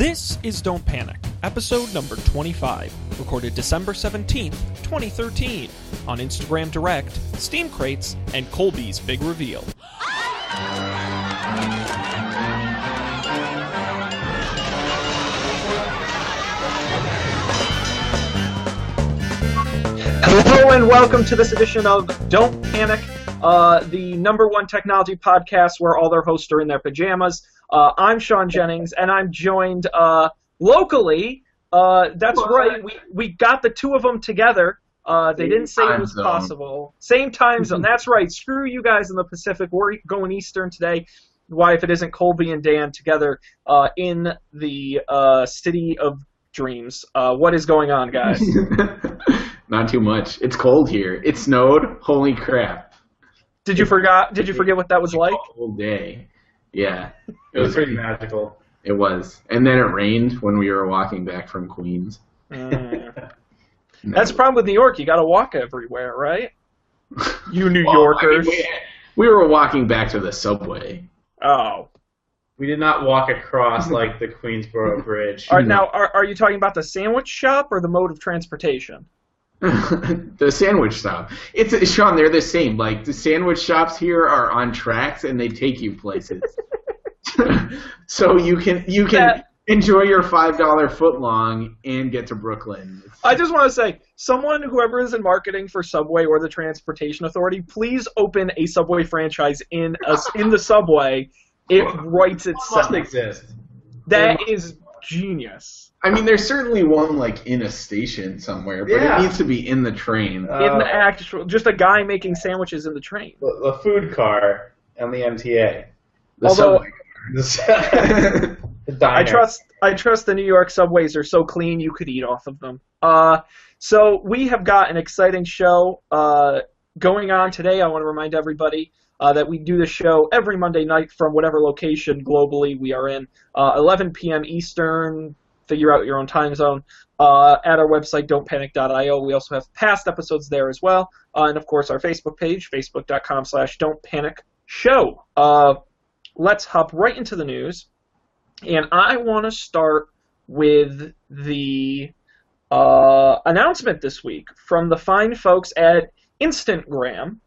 This is Don't Panic, episode number 25, recorded December 17th, 2013, on Instagram Direct, Steam Crates, and Colby's Big Reveal. Hello and welcome to this edition of Don't Panic, uh, the number one technology podcast where all their hosts are in their pajamas. Uh, I'm Sean Jennings, and I'm joined uh, locally. Uh, that's right. We we got the two of them together. Uh, they didn't say it was zone. possible. Same time zone. That's right. Screw you guys in the Pacific. We're going Eastern today. Why, if it isn't Colby and Dan together uh, in the uh, city of dreams? Uh, what is going on, guys? Not too much. It's cold here. It snowed. Holy crap! Did you forgot? Did you forget what that was like? All day. Yeah, It was pretty magical. It was, and then it rained when we were walking back from Queens. Mm. And That's the problem with New York. You got to walk everywhere, right? You New Well, I mean, Yorkers. we, we were walking back to the subway. Oh. We did not walk across like the Queensboro Bridge. All right, now, are, are you talking about the sandwich shop or the mode of transportation? the sandwich shop. It's Sean. They're the same. Like the sandwich shops here are on tracks and they take you places. so you can you can That- enjoy your five dollar foot long and get to Brooklyn. I just want to say, someone, whoever is in marketing for Subway or the Transportation Authority, please open a Subway franchise in a, in the subway. It writes It itself. must exist. That is genius. I mean, there's certainly one like in a station somewhere, but Yeah. it needs to be in the train. Uh, In the actual, just a guy making sandwiches in the train. the, the food car and the MTA. The although- subway. The, the diner. I trust I trust the New York subways are so clean you could eat off of them. Uh, so we have got an exciting show uh, going on today. I want to remind everybody uh, that we do the show every Monday night from whatever location globally we are in, uh, 11 p.m. Eastern. Figure out your own time zone uh, at our website, don'tpanic.io. We also have past episodes there as well, uh, and of course our Facebook page, facebook.com/slash Don't Panic Show. Uh, let's hop right into the news. And I want to start with the uh, announcement this week from the fine folks at Instantgram.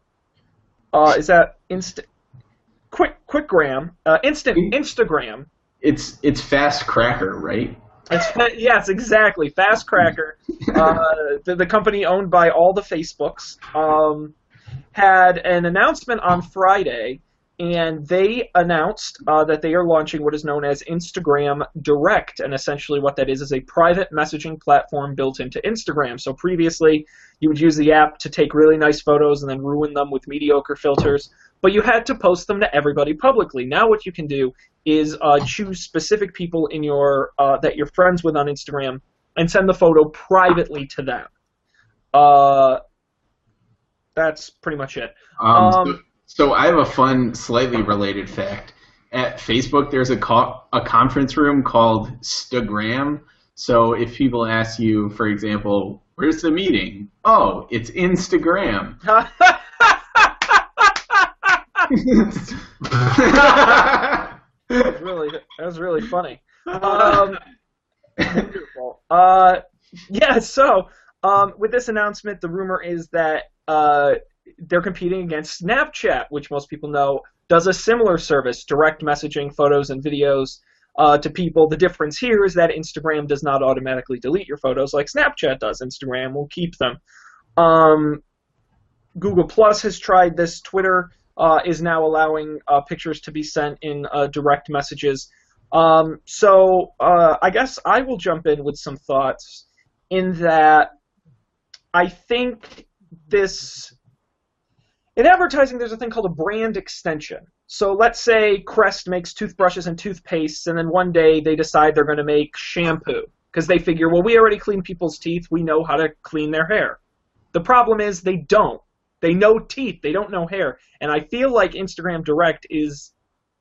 Uh, is that instant? Quick, quickgram, uh, instant Instagram. It's it's fast cracker, right? It's yes, exactly. Fast Cracker, uh, the, the company owned by all the Facebooks, um, had an announcement on Friday, and they announced uh, that they are launching what is known as Instagram Direct, and essentially what that is is a private messaging platform built into Instagram. So previously, you would use the app to take really nice photos and then ruin them with mediocre filters, but you had to post them to everybody publicly. Now, what you can do is uh, choose specific people in your uh, that you're friends with on Instagram and send the photo privately to them. Uh, that's pretty much it. Um, Um, so, so I have a fun, slightly related fact. At Facebook, there's a co- a conference room called Stagram. So if people ask you, for example, where's the meeting? Oh, it's Instagram. That was really that was really funny. Um. Uh, yeah. So um, with this announcement, the rumor is that uh, they're competing against Snapchat, which most people know does a similar service, direct messaging photos and videos uh, to people. The difference here is that Instagram does not automatically delete your photos like Snapchat does. Instagram will keep them. Um, Google Plus has tried this. Twitter uh, is now allowing uh, pictures to be sent in uh, direct messages. Um, so uh, I guess I will jump in with some thoughts in that I think this in advertising there's a thing called a brand extension. So let's say Crest makes toothbrushes and toothpastes, and then one day they decide they're going to make shampoo because they figure, well, we already clean people's teeth, we know how to clean their hair. The problem is they don't. They know teeth, they don't know hair. And I feel like Instagram Direct is,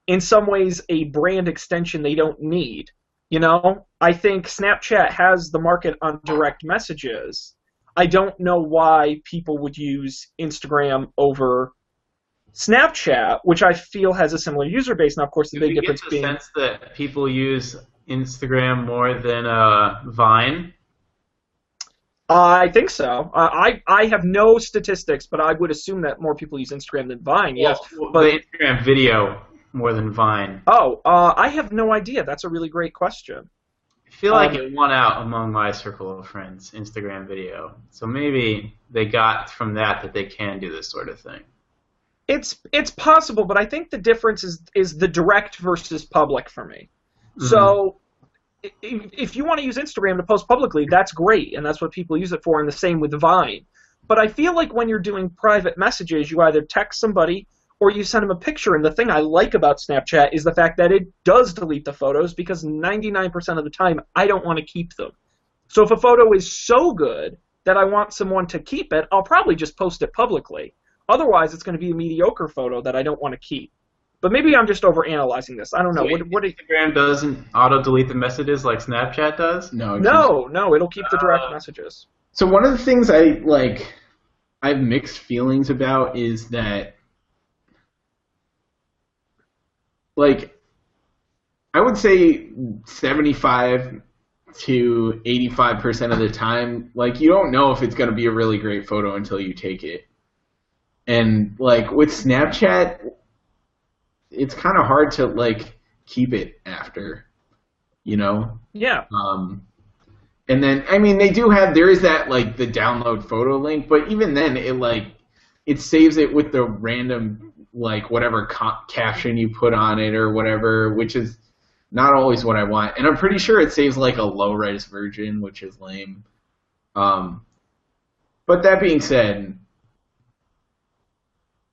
in some ways, a brand extension they don't need. You know, I think Snapchat has the market on direct messages. I don't know why people would use Instagram over Snapchat, which I feel has a similar user base. Now, of course, the Do big difference the being sense that people use Instagram more than uh, Vine? I think so. Uh, I I have no statistics, but I would assume that more people use Instagram than Vine. Yes. Well, but- Instagram video more than Vine. Oh, uh, I have no idea. That's a really great question. I feel like Um, it won out among my circle of friends, Instagram video. So maybe they got from that that they can do this sort of thing. It's it's possible, but I think the difference is is the direct versus public for me. So if, if you want to use Instagram to post publicly, that's great, and that's what people use it for, and the same with Vine. But I feel like when you're doing private messages, you either text somebody or you send them a picture. And the thing I like about Snapchat is the fact that it does delete the photos because 99% of the time I don't want to keep them. So if a photo is so good that I want someone to keep it, I'll probably just post it publicly. Otherwise, it's going to be a mediocre photo that I don't want to keep. But maybe I'm just overanalyzing this. I don't know. So What, what do you, Instagram doesn't auto delete the messages like Snapchat does? No. it's no, no, it'll keep the direct Uh, messages. So one of the things I like, I have mixed feelings about is that, like, I would say seventy-five to eighty-five percent of the time, like, you don't know if it's going to be a really great photo until you take it. And like with Snapchat, it's kind of hard to like keep it after, you know. Yeah. Um, and then I mean they do have there is that like the download photo link, but even then it like it saves it with the random like whatever ca- caption you put on it or whatever, which is not always what I want. And I'm pretty sure it saves like a low res version, which is lame. Um, but that being said,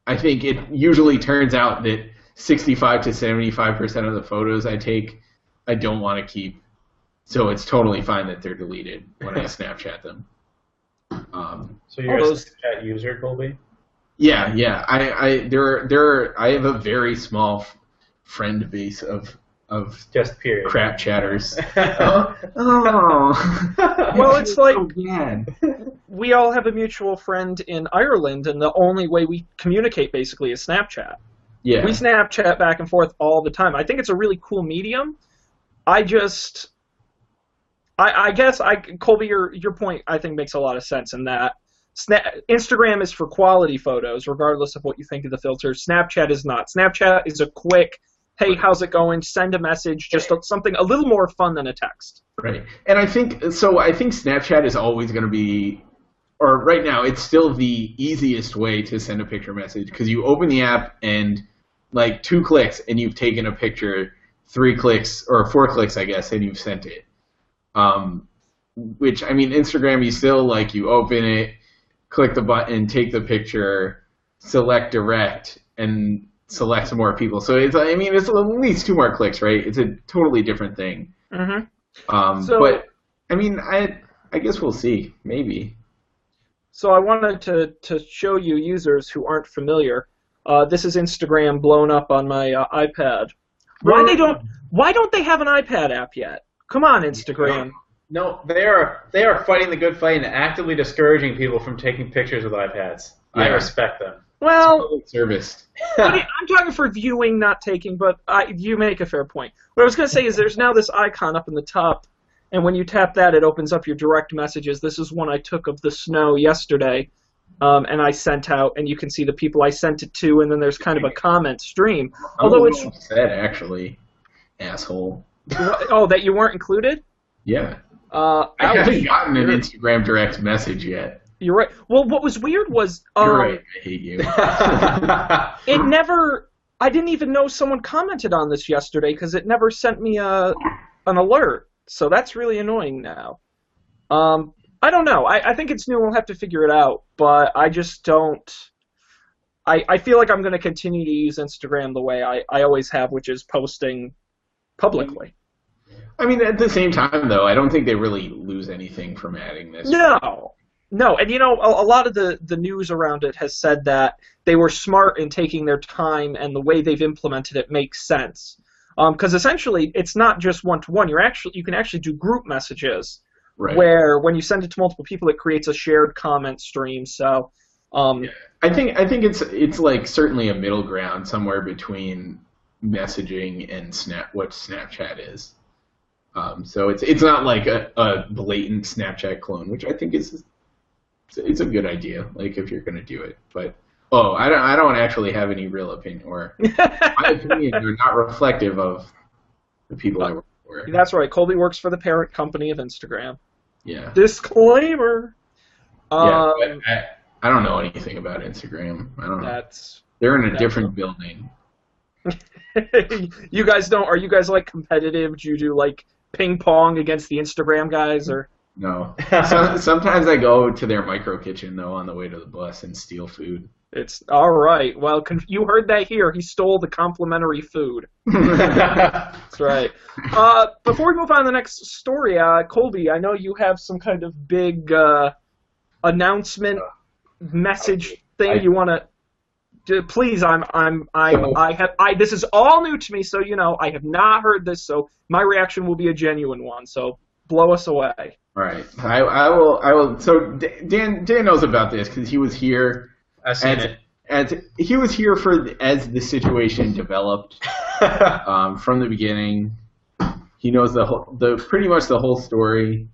I think it usually turns out that 65 to 75 percent of the photos I take, I don't want to keep. So it's totally fine that they're deleted when I Snapchat them. Um, So you're a those- Snapchat user, Colby? Yeah, yeah. I, I there there I have a very small f- friend base of of Just period. crap chatters. oh, oh. Well, it's like- bad. We all have a mutual friend in Ireland, and the only way we communicate basically is Snapchat. Yeah. We Snapchat back and forth all the time. I think it's a really cool medium. I just, I, I guess I Colby, your your point I think makes a lot of sense in that. Sna- Instagram is for quality photos, regardless of what you think of the filters. Snapchat is not. Snapchat is a quick, hey, how's it going? Send a message, just something a little more fun than a text. Right. And I think so I think Snapchat is always going to be or right now it's still the easiest way to send a picture message cuz you open the app and like two clicks and you've taken a picture, three clicks or four clicks I guess and you've sent it. Um which I mean Instagram you still like you open it, click the button, take the picture, select direct and select some more people. So it's I mean it's at least two more clicks, right? It's a totally different thing. Mm-hmm. Um, So- but I mean, I I guess we'll see. Maybe. So I wanted to, to show you users who aren't familiar. Uh, this is Instagram blown up on my uh, iPad. Why they don't Why don't they have an iPad app yet? Come on, Instagram. No, they are they are fighting the good fight and actively discouraging people from taking pictures with iPads. I respect them. Well, Public service. I mean, I'm talking for viewing, not taking, but I, you make a fair point. What I was going to say is there's now this icon up in the top, and when you tap that, it opens up your direct messages. This is one I took of the snow yesterday, um, and I sent out, and you can see the people I sent it to, and then there's kind of a comment stream. I'm Although a it's little upset, actually, asshole. oh that you weren't included. Yeah. Uh, I haven't gotten an Instagram direct message yet. You're right. Well, what was weird was um, You're right. I hate you. it never. I didn't even know someone commented on this yesterday because it never sent me a an alert. So that's really annoying now. Um, I don't know. I, I think it's new. We'll have to figure it out. But I just don't. I, I feel like I'm going to continue to use Instagram the way I, I always have, which is posting publicly. I mean, at the same time, though, I don't think they really lose anything from adding this. No, no, and you know, a, a lot of the the news around it has said that they were smart in taking their time, and the way they've implemented it makes sense. Because essentially, it's not just one to one. You're actually you can actually do group messages Right. where when you send it to multiple people, it creates a shared comment stream. So, um, Yeah. I think I think it's it's like certainly a middle ground somewhere between messaging and snap what Snapchat is. Um, so it's it's not like a, a blatant Snapchat clone, which I think is it's, a good idea. Like if you're gonna do it, but oh, I don't I don't actually have any real opinion, or my opinion are not reflective of the people I work for. That's right. Colby works for the parent company of Instagram. Yeah, Disclaimer. yeah. Um, but I, I don't know anything about Instagram. I don't know. that's They're in a different building. you guys don't. Are you guys like competitive? Do you do like ping pong against the Instagram guys, or No. so, sometimes I go to their micro kitchen though on the way to the bus and steal food. it's all right? Well, con- you heard that here. He stole the complimentary food. That's right. Uh, before we move on to the next story, uh, Colby, I know you have some kind of big uh, announcement message thing I- you want to. Please, I'm, I'm, I, So- I have, I. This is all new to me, so you know, I have not heard this, so my reaction will be a genuine one. So blow us away. Right. I, I will. I will. So Dan Dan knows about this because he was here I've seen as it. as he was here for as the situation developed um, from the beginning. He knows the whole the pretty much the whole story.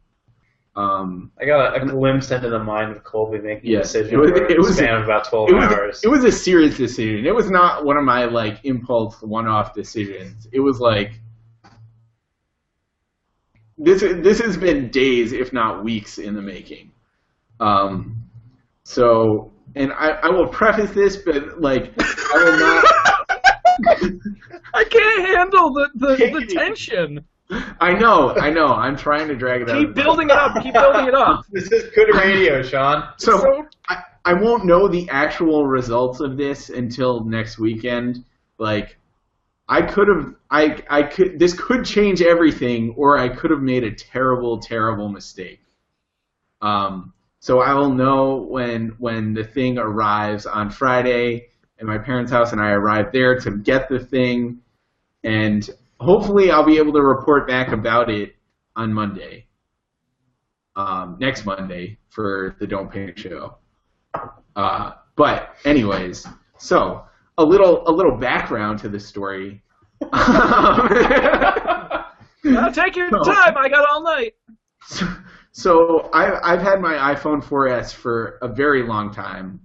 Um, I got a, a glimpse into the mind of Colby making Yes, a decision it was- for it a was- span of about 12 it was hours. it was a serious decision. It was not one of my like impulse one off decisions. It was like this this has been days, if not weeks, in the making. Um, so, and I, I will preface this, but like I will not. I can't handle the, the, the Katie. tension. I know, I know. I'm trying to drag it out. Keep building it up. Keep building it up. this is good radio, Sean. So, So- I, I won't know the actual results of this until next weekend. Like, I could have, I, I could, this could change everything, or I could have made a terrible, terrible mistake. Um, so I will know when when the thing arrives on Friday at my parents' house, and I arrive there to get the thing, and hopefully I'll be able to report back about it on Monday. Um, next Monday for the Don't Panic show. Uh, but anyways, so a little a little background to the story. Now take your time. I got all night. So, so I, I've had my iPhone 4S for a very long time.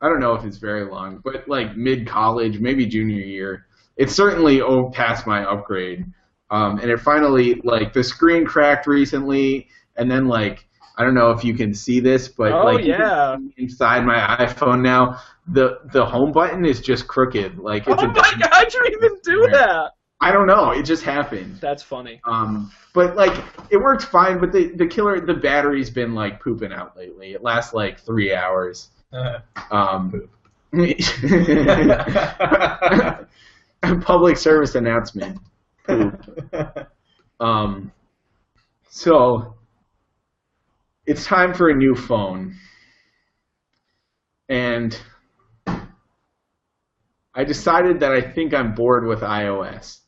I don't know if it's very long, but like mid college, maybe junior year. It's certainly oh, past my upgrade. Um, and it finally, like, the screen cracked recently, and then, like, I don't know if you can see this, but Oh, like yeah. inside my iPhone now, the the home button is just crooked. Like it's Oh a my god, how'd you even do that? I don't know. It just happened. That's funny. Um, but like it worked fine. But the the killer, the battery's been like pooping out lately. It lasts like three hours. Um, public service announcement. Um, so it's time for a new phone, and I decided that I think I'm bored with iOS.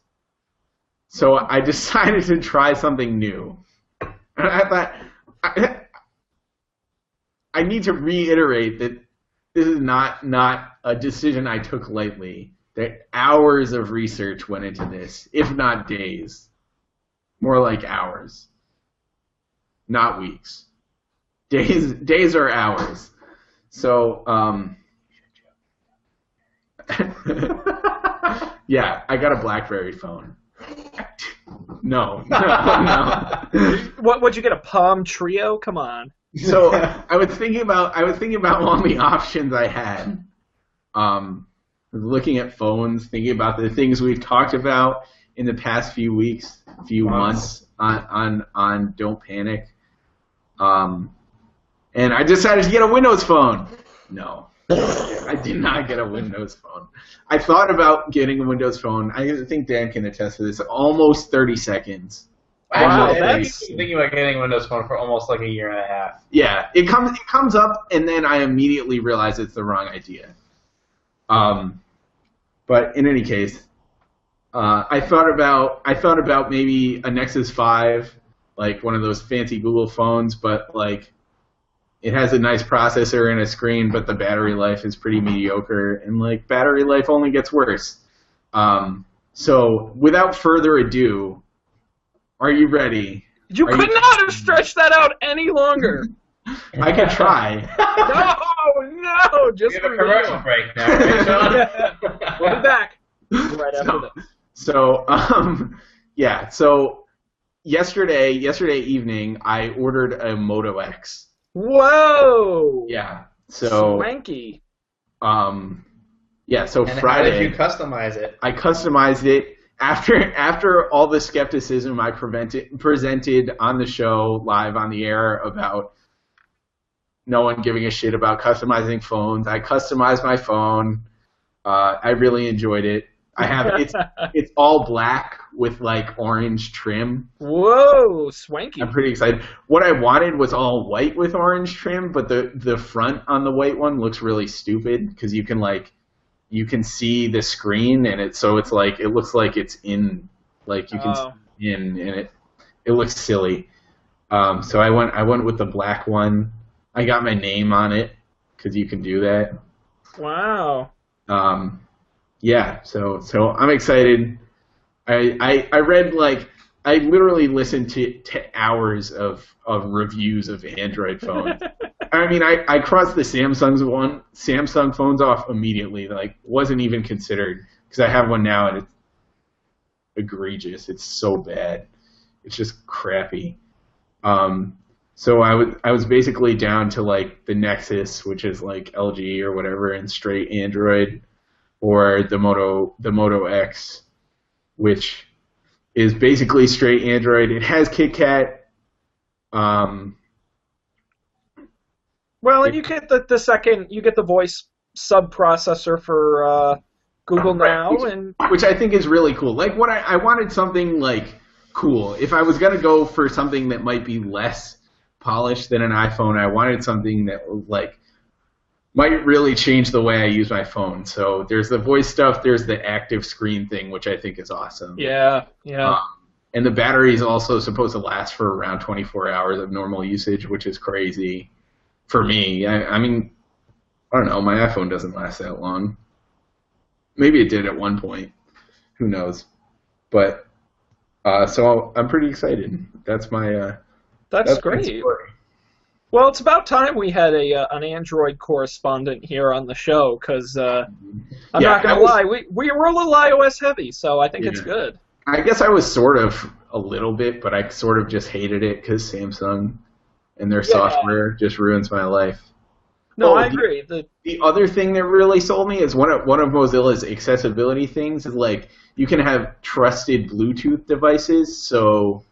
So I decided to try something new. And I thought I, I need to reiterate that this is not not a decision I took lightly. That hours of research went into this, if not days. More like hours. Not weeks. Days days are hours. So um Yeah, I got a BlackBerry phone. No, no, no. What would you get a Palm Treo? Come on. So I was thinking about I was thinking about all the options I had. Um, looking at phones, thinking about the things we've talked about in the past few weeks, few months, on on on Don't Panic. Um, and I decided to get a Windows phone. No, I did not get a Windows phone. I thought about getting a Windows phone. I think Dan can attest to this. Almost 30 seconds. Wow, I've been that's- thinking about getting a Windows Phone for almost like a year and a half. Yeah, it comes it comes up, and then I immediately realize it's the wrong idea. Um, but in any case, uh, I thought about I thought about maybe a Nexus Five, like one of those fancy Google phones, but like it has a nice processor and a screen, but the battery life is pretty mediocre, and like battery life only gets worse. Um, so without further ado, Are you ready? You Are could you- not have stretched that out any longer. I could try. no, no, We just have a commercial you. break now. right, We'll be back right after So- this. So, um, yeah. So yesterday, yesterday evening, I ordered a Moto X. Whoa. Yeah. So, Swanky. um, yeah. So And how Friday, did you customize it? I customized it after after all the skepticism I prevented presented on the show live on the air about no one giving a shit about customizing phones. I customized my phone. Uh, I really enjoyed it. I have it's it's all black with like orange trim. Whoa, swanky. I'm pretty excited. What I wanted was all white with orange trim, but the the front on the white one looks really stupid because you can like you can see the screen and it so it's like it looks like it's in like you can Oh. see in and it it looks silly. Um, so I went I went with the black one. I got my name on it because you can do that. Wow. Um, yeah, so so I'm excited. I, I I read like I literally listened to, to hours of, of reviews of Android phones. I mean, I, I crossed the Samsung's one Samsung phones off immediately. Like, wasn't even considered because I have one now and it's egregious. It's so bad. It's just crappy. Um, so I was I was basically down to like the Nexus, which is like LG or whatever, and straight Android, or the Moto the Moto X, which is basically straight Android. It has KitKat. Um, Well, and you get the, the second, you get the voice sub processor for uh, Google Right. Now, and which I think is really cool. Like what I, I wanted something like cool. If I was gonna go for something that might be less polished than an iPhone, I wanted something that was like might really change the way I use my phone. So there's the voice stuff, there's the active screen thing, which I think is awesome. yeah, yeah. Um, and the battery is also supposed to last for around 24 hours of normal usage, which is crazy for me. I, I mean, I don't know. My iPhone doesn't last that long. Maybe it did at one point. Who knows? But uh, so I'm pretty excited. That's my. Uh, that's, that's great. Well, it's about time we had a uh, an Android correspondent here on the show because uh, I'm Yeah, not gonna was- lie, we we were a little iOS heavy, so I think it's good. I guess I was sort of a little bit, but I sort of just hated it because Samsung and their Yeah. software just ruins my life. No, Oh, I agree. The The other thing that really sold me is one of one of Motorola's accessibility things is like you can have trusted Bluetooth devices. So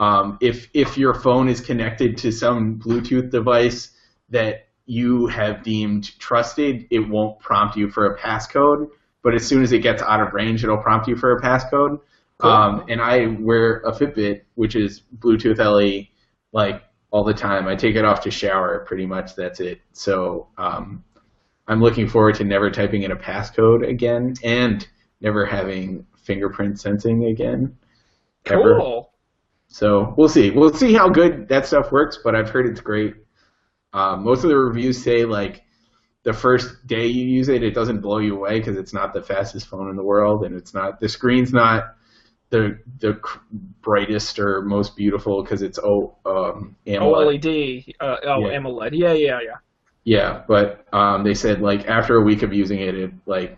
um, if if your phone is connected to some Bluetooth device that you have deemed trusted, it won't prompt you for a passcode. But as soon as it gets out of range, it'll prompt you for a passcode. Cool. Um, and I wear a Fitbit, which is Bluetooth LE, like all the time. I take it off to shower, pretty much. That's it. So um, I'm looking forward to never typing in a passcode again, and never having fingerprint sensing again. Ever. So we'll see. We'll see how good that stuff works, but I've heard it's great. Um, most of the reviews say like the first day you use it, it doesn't blow you away because it's not the fastest phone in the world, and it's not the screen's not the the brightest or most beautiful because it's oh um, AMOLED. OLED. Uh, oh, Yeah. AMOLED. Yeah, yeah, yeah. Yeah, but um, they said like after a week of using it, it like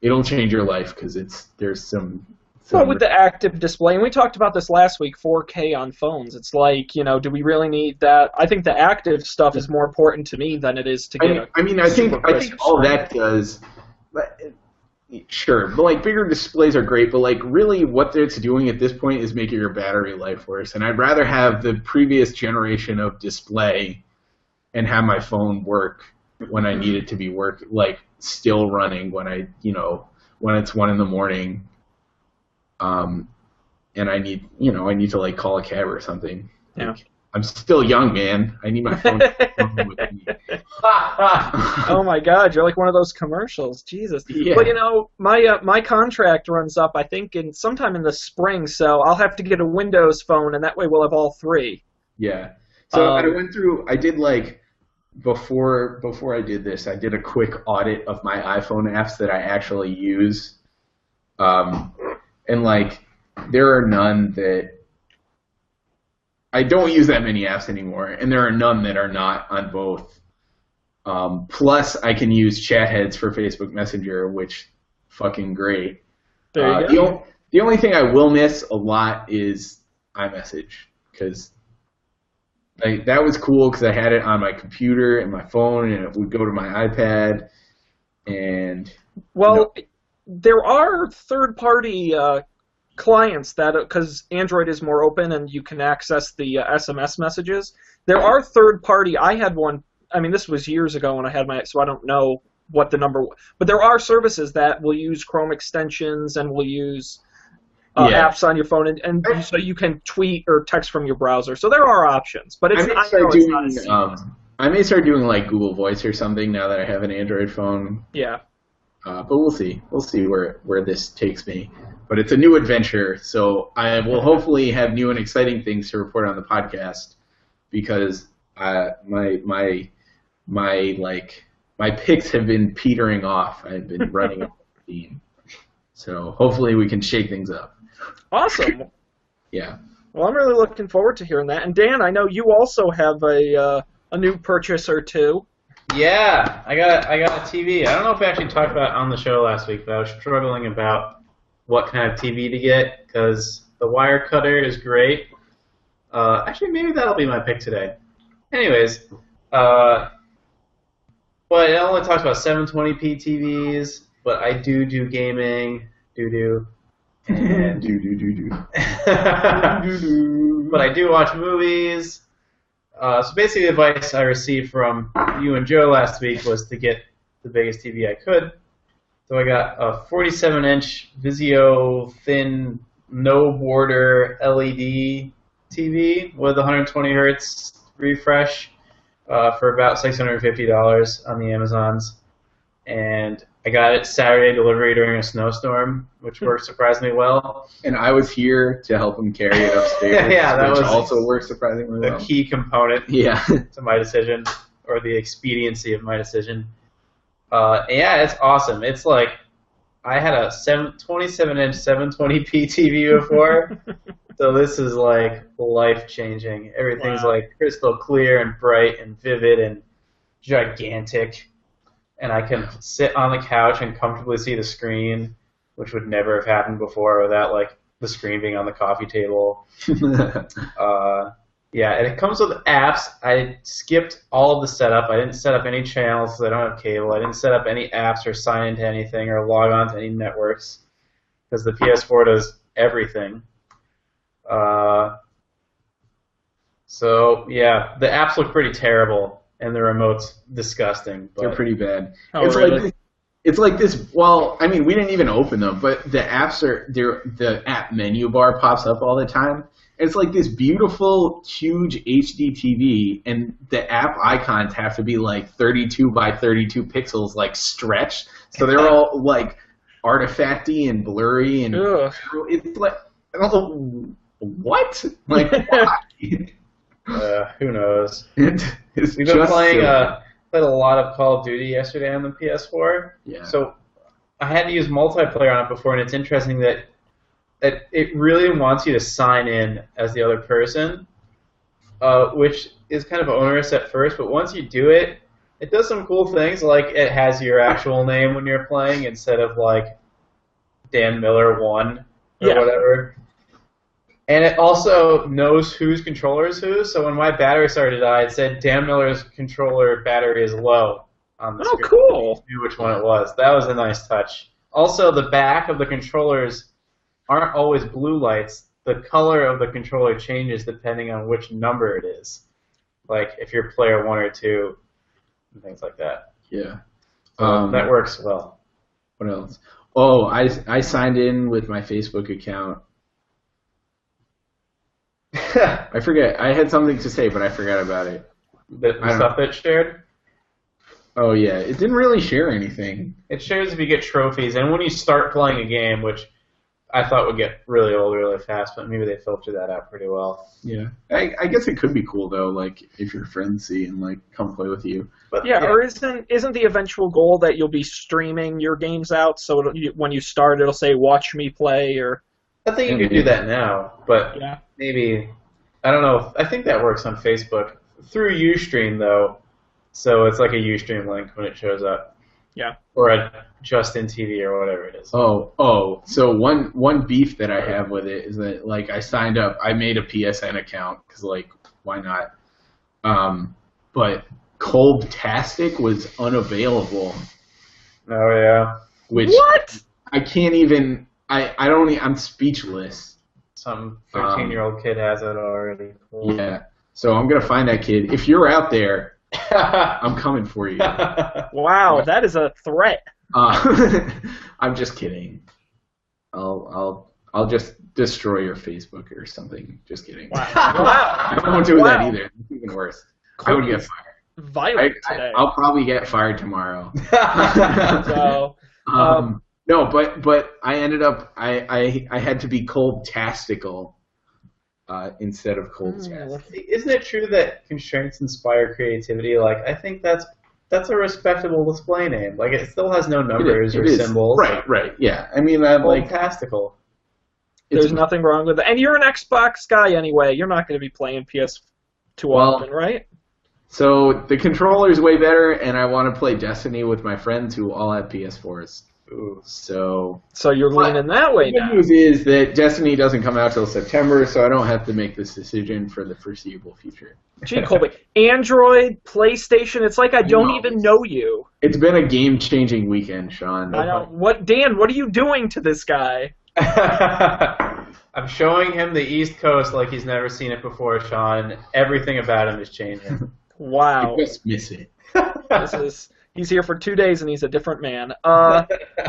it'll change your life because it's there's some. Well, with the active display, and we talked about this last week, 4K on phones. It's like, you know, do we really need that? I think the active stuff is more important to me than it is to I get mean, I mean, I think I think all that does. but- Sure, but like bigger displays are great, but like really what it's doing at this point is making your battery life worse. And I'd rather have the previous generation of display and have my phone work when I need it to be work, like still running when I, you know, when it's one in the morning. Um, and I need, you know, I need to like call a cab or something. Yeah. Like, I'm still young, man. I need my phone with me. oh my god, you're like one of those commercials. Jesus. Yeah. Well, you know, my uh, my contract runs up I think in sometime in the spring, so I'll have to get a Windows phone and that way we'll have all three. Yeah. So I Um, went through. I did like before before I did this. I did a quick audit of my iPhone apps that I actually use, um, and like there are none that I don't use that many apps anymore, and there are none that are not on both. Um, plus, I can use chat heads for Facebook Messenger, which fucking great. There you Uh, go. the, o- the only thing I will miss a lot is iMessage because like, that was cool because I had it on my computer and my phone, and it would go to my iPad. And Well, there are third-party uh, clients that, because Android is more open and you can access the uh, SMS messages. There are third-party. I had one. I mean, this was years ago when I had my, so I don't know what the number. wa- But there are services that will use Chrome extensions and will use uh, Yeah. apps on your phone, and, and so you can tweet or text from your browser. So there are options, but it's I may I start know it's not as doing seamless. um, I may start doing like Google Voice or something now that I have an Android phone. yeah. Uh, but we'll see. We'll see where where this takes me. But it's a new adventure, so I will hopefully have new and exciting things to report on the podcast because uh, my my my like my picks have been petering off. I've been running out of steam. So hopefully we can shake things up. Awesome. Yeah. Well, I'm really looking forward to hearing that. And Dan, I know you also have a uh, a new purchase or two. Yeah, I got I got a TV. I don't know if we actually talked about it on the show last week, but I was struggling about what kind of TV to get because the Wirecutter is great. Uh, actually, maybe that'll be my pick today. Anyways, uh, well, it only talks about 720p TVs, but I do do gaming, do do, and do do do do. but I do watch movies. Uh, so basically, the advice I received from you and Joe last week was to get the biggest TV I could. So I got a 47-inch Vizio thin, no border LED TV with 120 hertz refresh uh, for about $650 on the Amazons, and I got it Saturday delivery during a snowstorm, which worked surprisingly well. And I was here to help him carry it upstairs. Yeah, that which was- also works surprisingly A well. key component Yeah. to my decision or the expediency of my decision. Uh, yeah, it's awesome. It's like I had a 7, 27 inch 720p TV before, so this is like life changing. Everything's Wow. like crystal clear and bright and vivid and gigantic, and I can sit on the couch and comfortably see the screen, which would never have happened before without like the screen being on the coffee table. Uh, yeah, and it comes with apps. I skipped all of the setup. I didn't set up any channels because I don't have cable. I didn't set up any apps or sign into anything or log on to any networks because the PS4 does everything. Uh, so yeah, the apps look pretty terrible and the remote's disgusting. But They're pretty bad. Oh, it's really? like it's like this. Well, I mean, we didn't even open them, but the apps are there. The app menu bar pops up all the time. It's like this beautiful, huge HD TV, and the app icons have to be like 32 by 32 pixels, like stretched, so they're all like artifacty and blurry, and Ugh. it's like I don't know what, like why? Uh, who knows? It's We've been playing uh, played a lot of Call of Duty yesterday on the PS4. yeah. So I had to use multiplayer on it before, and it's interesting that that it really wants you to sign in as the other person, uh, which is kind of onerous at first. But once you do it, it does some cool things. Like it has your actual name when you're playing instead of like Dan Miller one or Yeah. whatever. And it also knows whose controller is whose. So when my battery started to die, it said Dan Miller's controller battery is low on the Oh, screen cool. knew which one it was. That was a nice touch. Also, the back of the controllers aren't always blue lights. The color of the controller changes depending on which number it is. Like if you're player one or two, and things like that. yeah. So Um, that works well. What else? Oh, I, I signed in with my Facebook account. The I forget. I had something to say, but I forgot about it. the I don't- stuff that's shared. Oh yeah, it didn't really share anything. It shares if you get trophies, and when you start playing a game, which I thought would get really old really fast, but maybe they filter that out pretty well. Yeah, I, I guess it could be cool though. Like if your friends see and like come play with you. But Yeah, or isn't isn't the eventual goal that you'll be streaming your games out? So it'll, you, when you start, it'll say "Watch me play" or I think you Yeah, could do that now, but yeah. maybe I don't know. I think that works on Facebook through UStream though, so it's like a UStream link when it shows up. Yeah. Or a Justin TV or whatever it is. Oh, oh. So one one beef that I have with it is that like I signed up, I made a PSN account because like why not? Um, but Cold-tastic was unavailable, Oh yeah. which What? I can't even. I I don't. I'm speechless. Some thirteen-year-old kid has it already. Cool. Yeah. So I'm gonna find that kid. If you're out there, I'm coming for you. Wow, that is a threat. Uh, I'm just kidding. I'll I'll I'll just destroy your Facebook or something. Just kidding. Wow. I won't do Wow. that either. It's even worse. I would get fired. I, Violent today. I, will probably get fired tomorrow. so, Um, Um, no, but but I ended up I I, I had to be cold tastical uh, instead of cold Hmm. tastic. Isn't it true that constraints inspire creativity? Like, I think that's that's a respectable display name. Like, it still has no numbers or symbols. Right, right. Yeah. I mean, I'm like fantastical. it's there's nothing wrong with it. And you're an Xbox guy anyway. You're not going to be playing PS too Well- often, right? So the controller's way better, and I want to play Destiny with my friends who all have PS4s. Ooh. So So you're What? leaning that way the good now. news is that Destiny doesn't come out till September, so I don't have to make this decision for the foreseeable future. Gee, Colby. Android, PlayStation, it's like I don't No. even know you. It's been a game-changing weekend, Sean. I know. What, Dan, what are you doing to this guy? I'm showing him the East Coast like he's never seen it before, Sean. Everything about him is changing. Wow. You just miss it. this is, he's here for two days and he's a different man. Uh,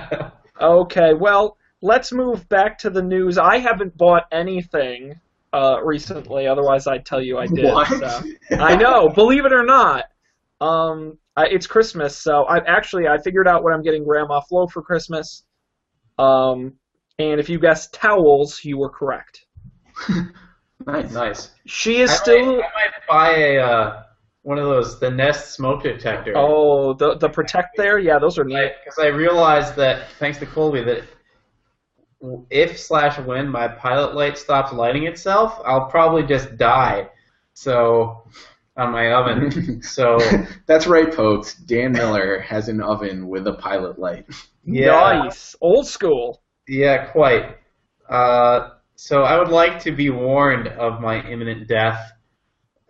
okay, well, let's move back to the news. I haven't bought anything uh, recently, otherwise I'd tell you I did. What? so. I know, believe it or not. Um, I, it's Christmas, so I actually I figured out what I'm getting Grandma Flo for Christmas. Um, and if you guessed towels, you were correct. nice. nice. She is I still. might, I might buy a uh, one of those the Nest smoke detector. Oh, the the protect there, yeah, those are neat. because I realized that thanks to Colby that if slash when my pilot light stops lighting itself, I'll probably just die. So on my oven. So That's right, folks. Dan Miller has an oven with a pilot light. yeah, Nice, old school. yeah, quite. Uh, so I would like to be warned of my imminent death.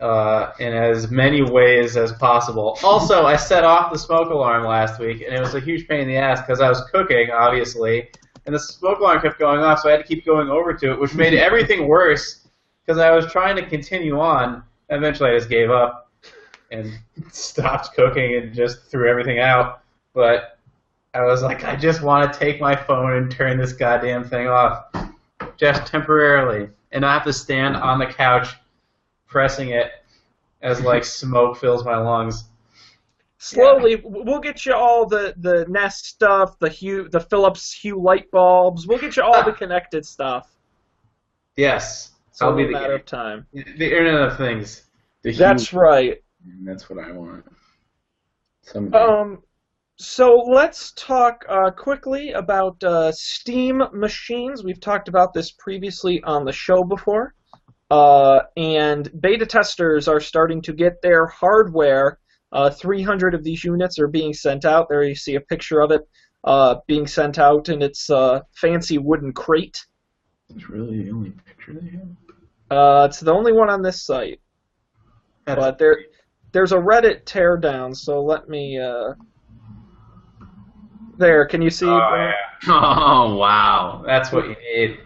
Uh, in as many ways as possible. Also, I set off the smoke alarm last week, and it was a huge pain in the ass because I was cooking, obviously, and the smoke alarm kept going off, so I had to keep going over to it, which made everything worse because I was trying to continue on. Eventually, I just gave up and stopped cooking and just threw everything out. But I was like, I just want to take my phone and turn this goddamn thing off, just temporarily, and I have to stand on the couch pressing it as like smoke fills my lungs. Slowly, w we'll get you all the the Nest stuff, the Hue, the Philips Hue light bulbs. We'll get you all the connected stuff. Yes, It's I'll be the matter of time. the Internet of Things. The That's huge- right. That's what I want. Someday. Um, so let's talk uh, quickly about uh, Steam machines. We've talked about this previously on the show before. Uh, and beta testers are starting to get their hardware. Uh, 300 of these units are being sent out. There you see a picture of it uh, being sent out in its uh, fancy wooden crate. That's really the only picture they have. Uh, it's the only one on this site. That's- But there, there's a Reddit teardown, so let me. Uh... There, can you see Oh, yeah. Oh wow! That's what you need.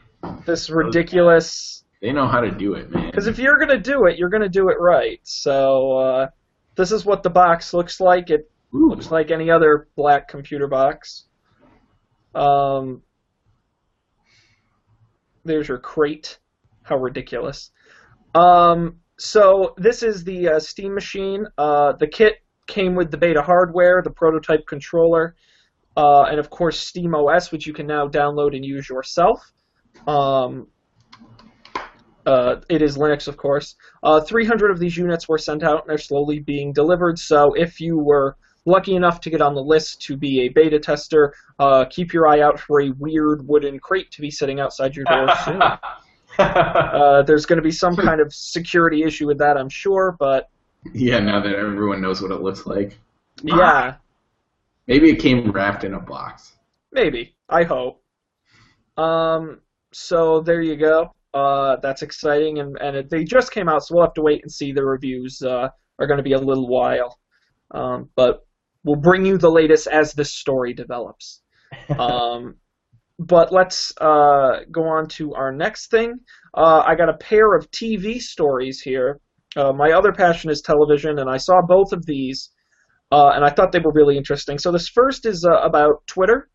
this ridiculous? They know how to do it, man. Because if you're gonna do it, you're gonna do it right. So uh, this is what the box looks like. It Ooh. looks like any other black computer box. Um, there's your crate. How ridiculous. Um, so this is the uh, Steam machine. Uh, the kit came with the beta hardware, the prototype controller, uh, and of course Steam OS, which you can now download and use yourself. Um, uh, it is Linux, of course. Uh, 300 of these units were sent out and they're slowly being delivered. So if you were lucky enough to get on the list to be a beta tester, uh, keep your eye out for a weird wooden crate to be sitting outside your door soon. Uh, there's going to be some kind of security issue with that, I'm sure, but Yeah, now that everyone knows what it looks like. yeah, Maybe it came wrapped in a box. maybe. I hope. Um, so there you go. Uh, that's exciting, and, and it, they just came out, so we'll have to wait and see. The reviews uh, are going to be a little while, um, but we'll bring you the latest as this story develops. Um, but let's uh, go on to our next thing. Uh, I got a pair of TV stories here. Uh, my other passion is television, and I saw both of these, uh, and I thought they were really interesting. So this first is uh, about Twitter.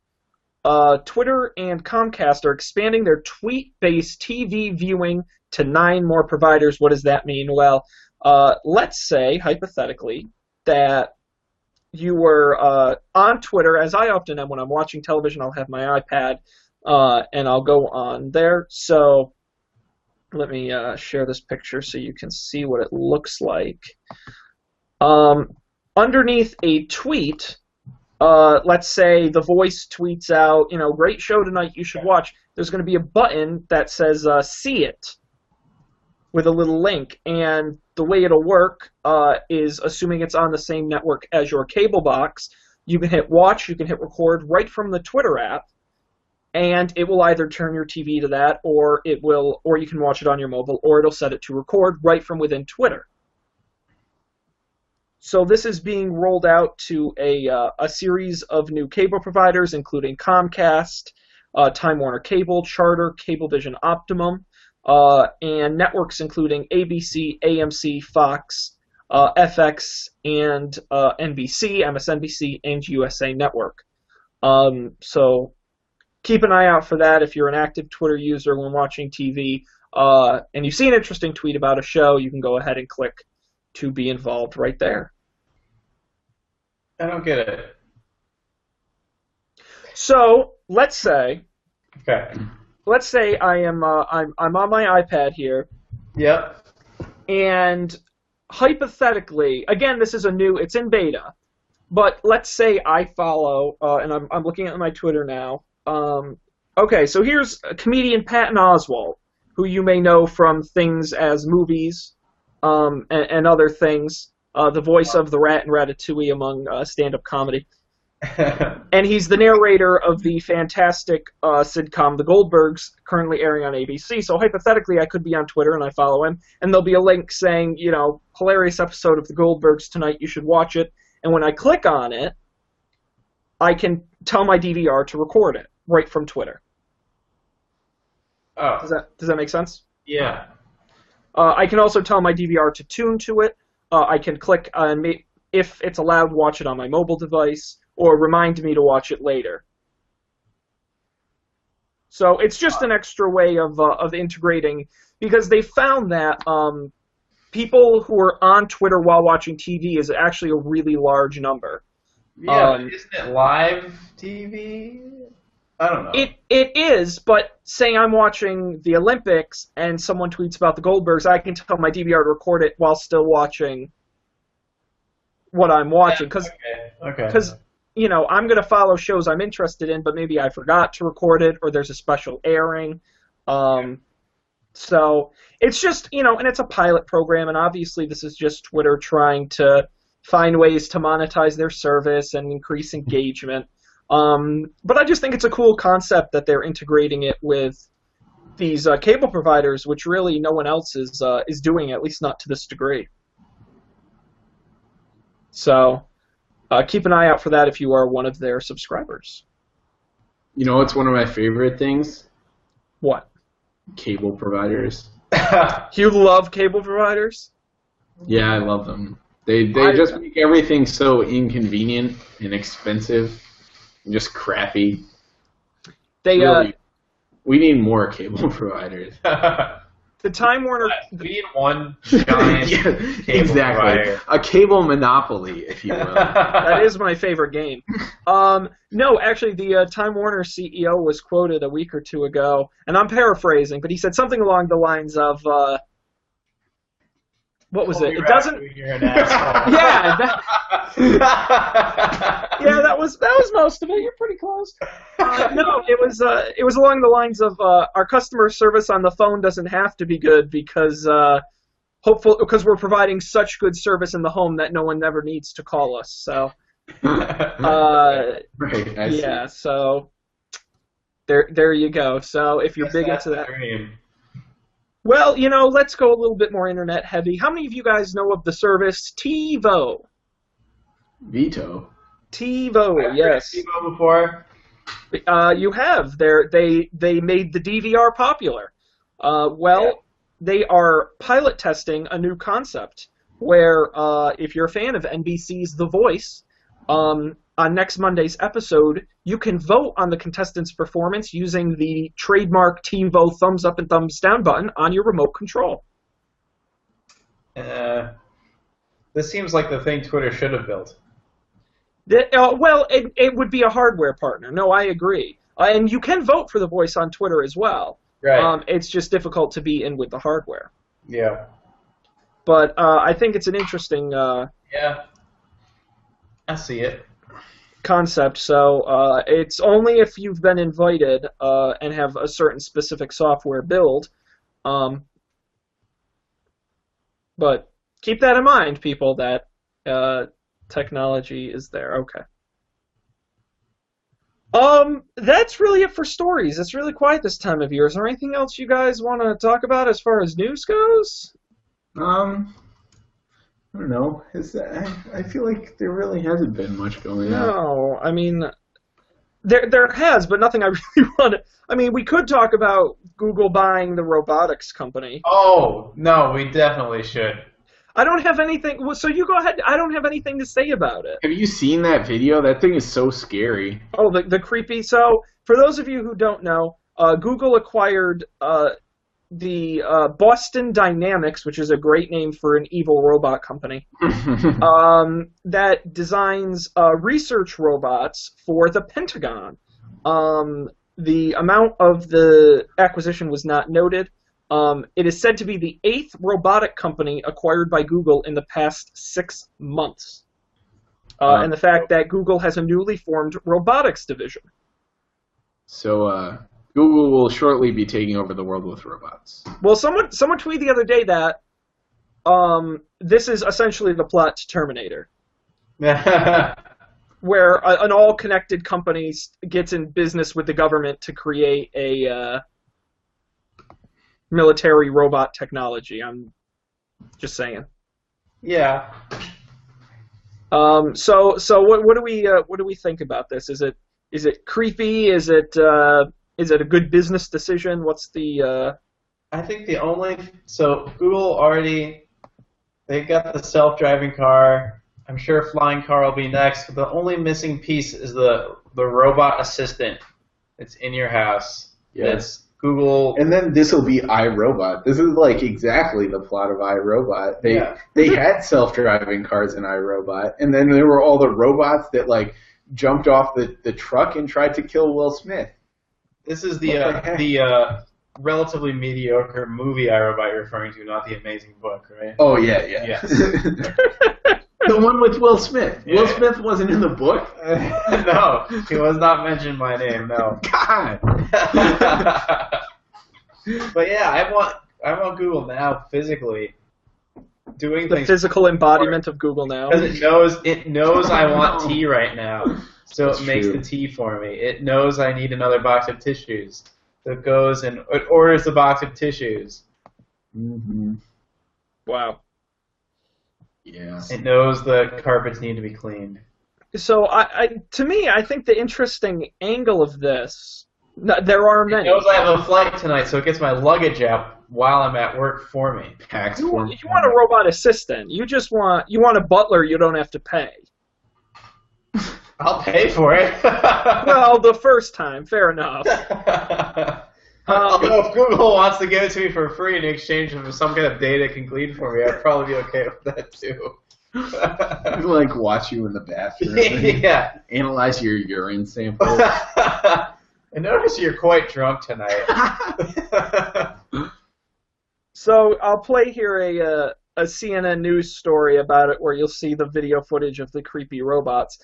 Uh, Twitter and Comcast are expanding their tweet-based TV viewing to nine more providers. What does that mean? Well, uh, let's say hypothetically that you were uh, on Twitter, as I often am when I'm watching television. I'll have my iPad uh, and I'll go on there. So let me uh, share this picture so you can see what it looks like. Um, underneath a tweet, uh, let's say The Voice tweets out, you know, great show tonight, you should watch. There's going to be a button that says uh, "See It" with a little link, and the way it'll work uh, is assuming it's on the same network as your cable box. You can hit watch, you can hit record right from the Twitter app, and it will either turn your TV to that, or it will, or you can watch it on your mobile, or it'll set it to record right from within Twitter. So this is being rolled out to a uh, a series of new cable providers, including Comcast, uh, Time Warner Cable, Charter, Cablevision Optimum, uh, and networks including ABC, AMC, Fox, uh, FX, and uh, NBC, MSNBC, and USA Network. Um, so keep an eye out for that if you're an active Twitter user when watching TV, uh, and you see an interesting tweet about a show, you can go ahead and click to be involved right there. I don't get it. So let's say, Okay. let's say I am uh, I'm I'm on my iPad here, Yep. and hypothetically, again, this is a new, it's in beta, but let's say I follow, uh, and I'm I'm looking at my Twitter now. Um, okay, so here's comedian Patton Oswalt, who you may know from things as movies, um, and, and other things. Uh, the voice of the rat in Ratatouille among uh, stand-up comedy. and he's the narrator of the fantastic uh, sitcom The Goldbergs, currently airing on ABC. So hypothetically, I could be on Twitter and I follow him, and there'll be a link saying, you know, hilarious episode of The Goldbergs tonight. You should watch it. And when I click on it, I can tell my DVR to record it right from Twitter. oh, Does that does that make sense? yeah. Uh, I can also tell my DVR to tune to it. Uh, I can click on ma- if it's allowed, watch it on my mobile device, or remind me to watch it later. So it's just an extra way of uh, of integrating because they found that um, people who are on Twitter while watching TV is actually a really large number. Yeah, Um, isn't it live TV? I don't know. It it is, but say I'm watching the Olympics and someone tweets about the Goldbergs, I can tell my DVR to record it while still watching what I'm watching because okay. Okay. because you know I'm gonna follow shows I'm interested in, but maybe I forgot to record it or there's a special airing. Um, so it's just you know, and it's a pilot program, and obviously this is just Twitter trying to find ways to monetize their service and increase engagement. Um, but I just think it's a cool concept that they're integrating it with these uh, cable providers, which really no one else is uh, is doing, at least not to this degree. So uh, keep an eye out for that if you are one of their subscribers. You know it's one of my favorite things? What? Cable providers. You love cable providers? Yeah, I love them. They they I- just make everything so inconvenient and expensive just crappy. They uh, we need more cable providers. the Time Warner we need one giant yeah, cable exactly. provider. A cable monopoly, if you will. that is my favorite game. Um, no, actually, the uh, Time Warner CEO was quoted a week or two ago, and I'm paraphrasing, but he said something along the lines of, uh, what was it? Holy It doesn't. an asshole. Yeah, Yeah, that was that was most of it. You're pretty close. Uh, no, it was uh, it was along the lines of uh, our customer service on the phone doesn't have to be good because uh, hopeful because we're providing such good service in the home that no one ever needs to call us. So uh, right. Yeah, so there there you go. So if you're big into that, dream. Well, you know, let's go a little bit more internet heavy. How many of you guys know of the service TiVo? Veto. TiVo, yes. TiVo before. Uh, you have. They're, they they made the DVR popular. Uh, well, Yeah. they are pilot testing a new concept where uh, if you're a fan of NBC's The Voice, um, on next Monday's episode, you can vote on the contestant's performance using the trademark TiVo thumbs up and thumbs down button on your remote control. Uh, this seems like the thing Twitter should have built. The- uh, well, it, it would be a hardware partner. No, I agree. Uh, and you can vote for The Voice on Twitter as well. Right. Um, it's just difficult to be in with the hardware. yeah. But uh, I think it's an interesting uh, Yeah. I see it. Concept. So uh, it's only if you've been invited uh, and have a certain specific software build. Um, but keep that in mind, people, that uh, technology is there. Okay. Um, that's really it for stories. It's really quiet this time of year. Is there anything else you guys want to talk about as far as news goes? Um, I don't know. Is that, I, I feel like there really hasn't been much going on. No, I mean, there there has, but nothing I really want to. I mean, we could talk about Google buying the robotics company. Oh no, we definitely should. I don't have anything. Well, so you go ahead. I don't have anything to say about it. Have you seen that video? That thing is so scary. Oh, the the creepy. So for those of you who don't know, uh, Google acquired uh, the uh, Boston Dynamics, which is a great name for an evil robot company. um, that designs uh, research robots for the Pentagon. Um, the amount of the acquisition was not noted. Um, it is said to be the eighth robotic company acquired by Google in the past six months. Uh, and the fact that Google has a newly formed robotics division. so, uh, Google will shortly be taking over the world with robots. Well, someone someone tweeted the other day that um, this is essentially the plot to Terminator. where a, an all connected company gets in business with the government to create a uh, military robot technology. I'm just saying. yeah. Um, so so what what do we uh, what do we think about this? Is it is it creepy? Is it uh, is it a good business decision? What's the uh, I think the only so Google already they got the self-driving car. I'm sure flying car will be next. But the only missing piece is the the robot assistant. It's in your house. Yeah. Google. And then this will be iRobot. This is like exactly the plot of iRobot. They Yeah. they had self-driving cars in iRobot, and then there were all the robots that like jumped off the, the truck and tried to kill Will Smith. This is the the uh, the uh, relatively mediocre movie iRobot you're referring to, not the amazing book, right? Oh yeah, yeah. Yes. the one with Will Smith. Will Smith wasn't in the book. no, he was not mentioned by name. No. God. but yeah, I want I want Google now physically doing the things physical embodiment of Google now? because it knows it knows I want tea right now, so That's it makes true. the tea for me. It knows I need another box of tissues, so it goes and it orders the box of tissues. hmm Wow. Yeah. It knows the carpets need to be cleaned. So I, I to me, I think the interesting angle of this. No, there are many. It knows I have a flight tonight, so it gets my luggage out while I'm at work for me. Packs You, for you want a robot assistant. You just want you want a butler you don't have to pay. I'll pay for it. Well, the first time, fair enough. Although if Google wants to give it to me for free in exchange for some kind of data it can glean for me, I'd probably be okay with that too. like watch you in the bathroom yeah. analyze your urine sample. I notice you're quite drunk tonight. So I'll play here a uh, a CNN news story about it where you'll see the video footage of the creepy robots.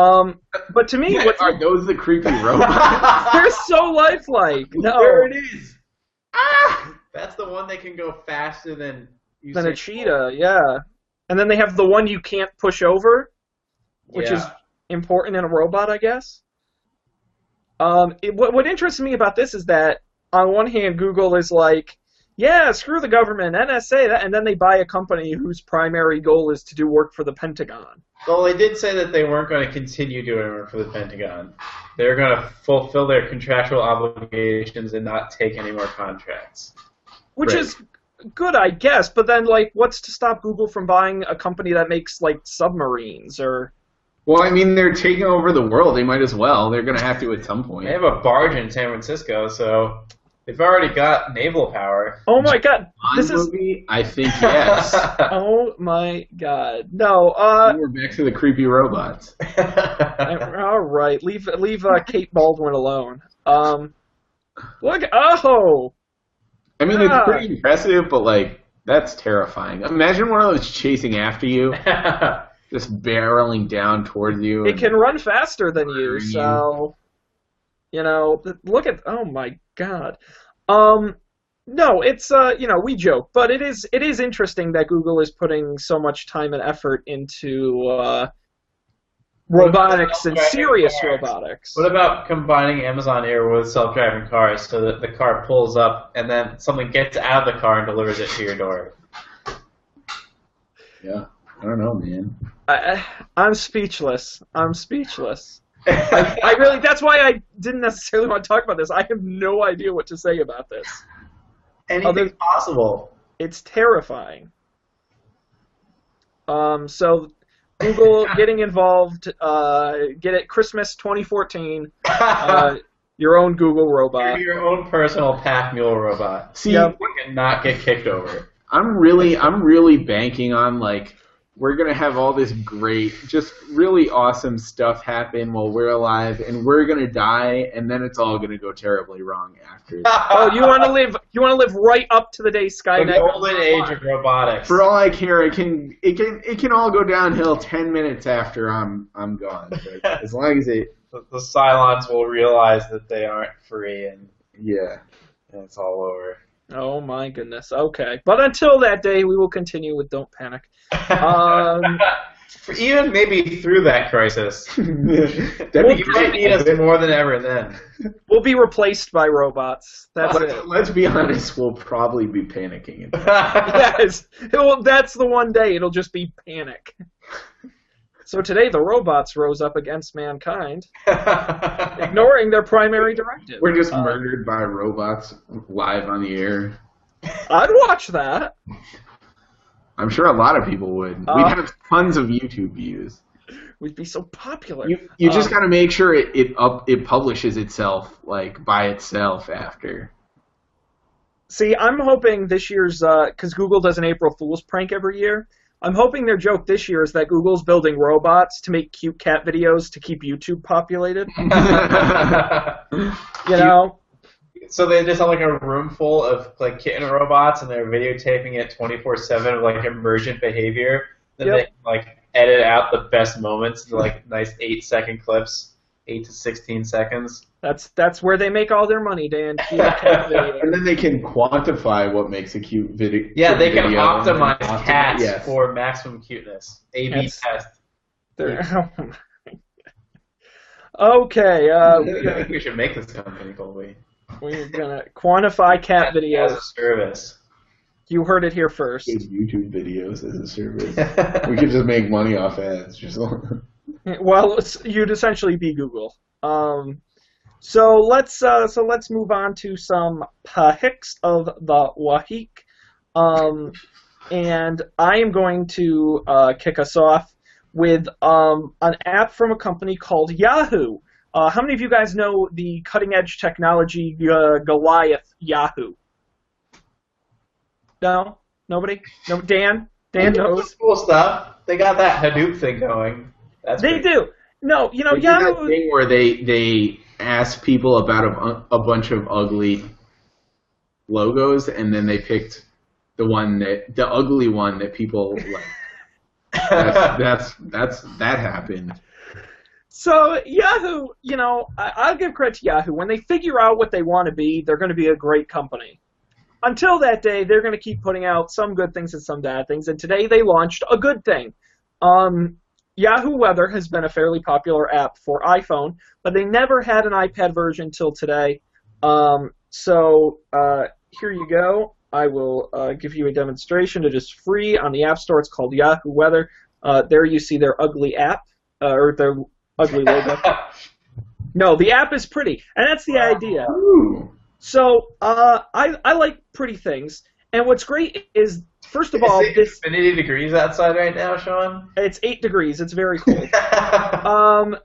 Um, but to me, what's, Are those the creepy robots? they're so lifelike. No, There it is. Ah! That's the one that can go faster than you than a cheetah, yeah. And then they have the one you can't push over, which is important in a robot, I guess. Um, it, what what interests me about this is that on one hand, Google is like, yeah, screw the government, NSA, that, and then they buy a company whose primary goal is to do work for the Pentagon. Well, they did say that they weren't going to continue doing work for the Pentagon. They were going to fulfill their contractual obligations and not take any more contracts. which Right. is good, I guess. But then, like, what's to stop Google from buying a company that makes like submarines or? well, I mean, they're taking over the world. They might as well. They're gonna have to at some point. They have a barge in San Francisco, so they've already got naval power. Oh my God, Bond this is. movie? I think yes. Oh my God, no. Uh, We're back to the creepy robots. all right, leave leave uh, Kate Bolduan alone. Um, look, oh, I mean, Ah. it's pretty impressive, but like that's terrifying. Imagine one of those chasing after you, just barreling down towards you. it can run faster than you, you. so you know. Look at, oh my God. Um, no, it's uh, you know, we joke, but it is it is interesting that Google is putting so much time and effort into uh, robotics and serious cars. robotics. What about combining Amazon Air with self-driving cars so that the car pulls up and then something gets out of the car and delivers it to your door? Yeah, I don't know, man. I, I'm speechless. I'm speechless. I, I really, that's why I didn't necessarily want to talk about this. I have no idea what to say about this. Anything's Other- possible. It's terrifying. Um, so Google getting involved, uh, get it Christmas 2014, uh, your own Google robot. You're your own personal pack mule robot. See, Yep. You cannot get kicked over. I'm really, I'm really banking on like we're gonna have all this great, just really awesome stuff happen while we're alive, and we're gonna die, and then it's all gonna go terribly wrong after. Oh, you want to live? You want to live right up to the day the golden age of robotics. For all I care, it can, it can, it can all go downhill ten minutes after I'm, I'm gone. But as long as it, the, the Cylons will realize that they aren't free and, yeah. and it's all over. Oh my goodness. Okay, but until that day, we will continue with Don't Panic. Um, even maybe through that crisis, That'd you might need us more than ever then. We'll be replaced by robots. That's let's, it. let's be honest, we'll probably be panicking. yes. Well, that's the one day it'll just be panic. So today the robots rose up against mankind, ignoring their primary directive. We're just Uh, murdered by robots live on the air. I'd watch that. I'm sure a lot of people would. Uh, We'd have tons of YouTube views. We'd be so popular. You, you just Uh, got to make sure it, it up it publishes itself like by itself after. See, I'm hoping this year's because Google does an April Fool's prank every year. I'm hoping their joke this year is that Google's building robots to make cute cat videos to keep YouTube populated. You know, so they just have like a room full of like kitten robots, and they're videotaping it 24/7 of like emergent behavior. Then Yep. they can, like edit out the best moments, into, like nice eight second clips, eight to 16 seconds. That's that's where they make all their money, Dan. Cute cat videos. and then they can quantify what makes a cute video. Yeah, they can video and optimize cats yes. for maximum cuteness. A/B test. They're- oh my. Okay, uh, I think we should make this company, Colby. we're gonna quantify cat videos. As a service. You heard it here first. Those YouTube videos as a service. we could just make money off ads. Just Well, you'd essentially be Google. Um, so let's uh, so let's move on to some pahicks of the Wahik. Um, and I am going to uh, kick us off with um, an app from a company called Yahoo. Uh, how many of you guys know the cutting edge technology uh, Goliath Yahoo? No, nobody. No, Dan. Dan knows. cool stuff. They got that Hadoop thing going. That's They do. No, you know did that Yahoo. thing where they they asked people about a, a bunch of ugly logos, and then they picked the one that the ugly one that people like. That's that's, that's that happened. So Yahoo, you know, I, I'll give credit to Yahoo. When they figure out what they want to be, they're going to be a great company. Until that day, they're going to keep putting out some good things and some bad things. And today they launched a good thing. Um, Yahoo Weather has been a fairly popular app for iPhone, but they never had an iPad version till today. Um, so uh, here you go. I will uh, give you a demonstration. It is free on the App Store. It's called Yahoo Weather. Uh, there you see their ugly app uh, or their ugly logo. no, the app is pretty, and that's the idea. Ooh. So uh, I I like pretty things, and what's great is first of all Is it this infinity degrees outside right now, Sean? it's eight degrees. It's very cool. Um,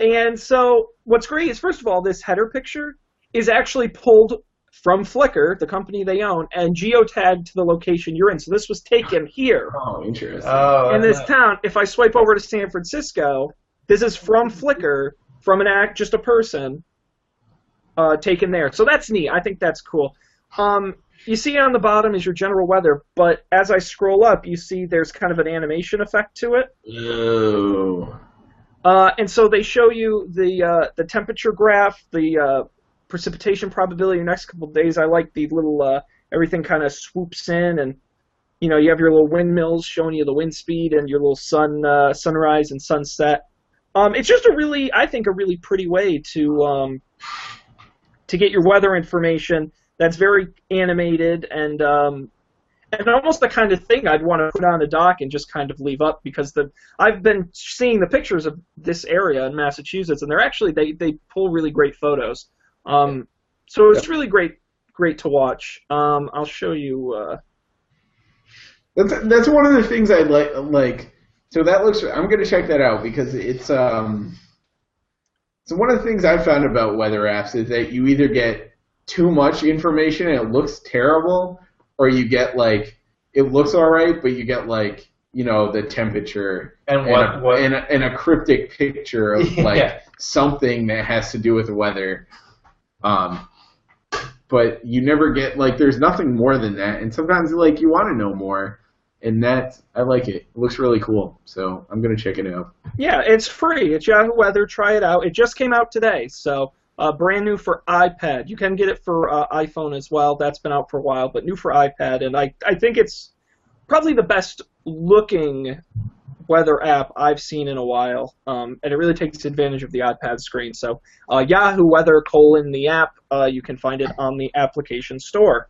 and so what's great is first of all, this header picture is actually pulled from Flickr, the company they own, and geotagged to the location you're in. So this was taken here Oh, interesting. oh, in this that's town. If I swipe over to San Francisco, this is from Flickr, from an act, just a person, uh, taken there. So that's neat. I think that's cool. Um, you see on the bottom is your general weather, but as I scroll up, you see there's kind of an animation effect to it. Oh. Uh, and so they show you the uh, the temperature graph, the uh, precipitation probability in the next couple of days. I like the little uh, everything kind of swoops in, and you know you have your little windmills showing you the wind speed and your little sun uh, sunrise and sunset. Um, it's just a really, I think, a really pretty way to um, to get your weather information. That's very animated and um, and almost the kind of thing I'd want to put on a dock and just kind of leave up because the I've been seeing the pictures of this area in Massachusetts and they're actually they, they pull really great photos. Um, so it's really great great to watch. Um, I'll show you. Uh, That's that's one of the things I like. Like, so that looks. I'm gonna check that out because it's um. So one of the things I've found about weather apps is that you either get too much information and it looks terrible, or you get like it looks all right, but you get like you know the temperature And what and, a, what and, a, and a cryptic picture of Yeah. like something that has to do with the weather. Um, but you never get like there's nothing more than that, and sometimes like you want to know more, and that I like it. It looks really cool, so I'm gonna check it out. yeah, it's free. It's Yahoo Weather. Try it out. It just came out today, so uh, brand new for iPad. You can get it for uh, iPhone as well. That's been out for a while, but new for iPad, and I I think it's probably the best looking weather app I've seen in a while, um, and it really takes advantage of the iPad screen. So uh, Yahoo Weather colon the app, uh, you can find it on the application store.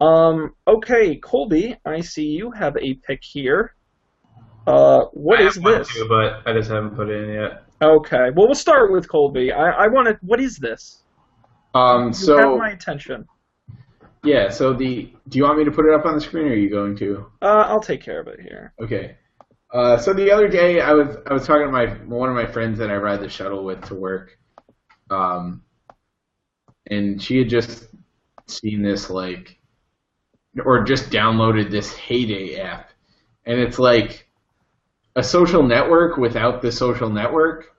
Um, okay, Colby, I see you have a pick here. Uh, what I is have one this? Too, but I just haven't put it in yet. Okay, well we'll start with Colby. I, I want to. What is this? Um, You have so my attention. yeah, so the do you want me to put it up on the screen, or are you going to? Uh, I'll take care of it here. Okay. Uh, so the other day, I was I was talking to my one of my friends that I ride the shuttle with to work, um, and she had just seen this like, or just downloaded this Heyday app, and it's like a social network without the social network.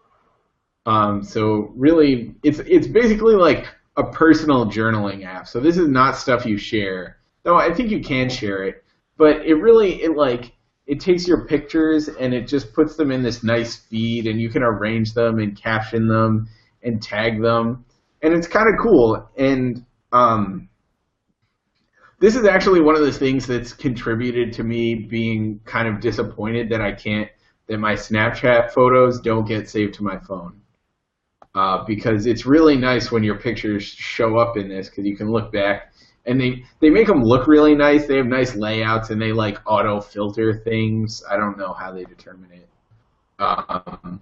Um, so really, it's it's basically like a personal journaling app. So this is not stuff you share, though I think you can share it, but it really it like it takes your pictures and it just puts them in this nice feed and you can arrange them and caption them and tag them and it's kind of cool and um, this is actually one of the things that's contributed to me being kind of disappointed that I can't that my Snapchat photos don't get saved to my phone uh, because it's really nice when your pictures show up in this because you can look back and they they make them look really nice. They have nice layouts and they like auto filter things. I don't know how they determine it. Um,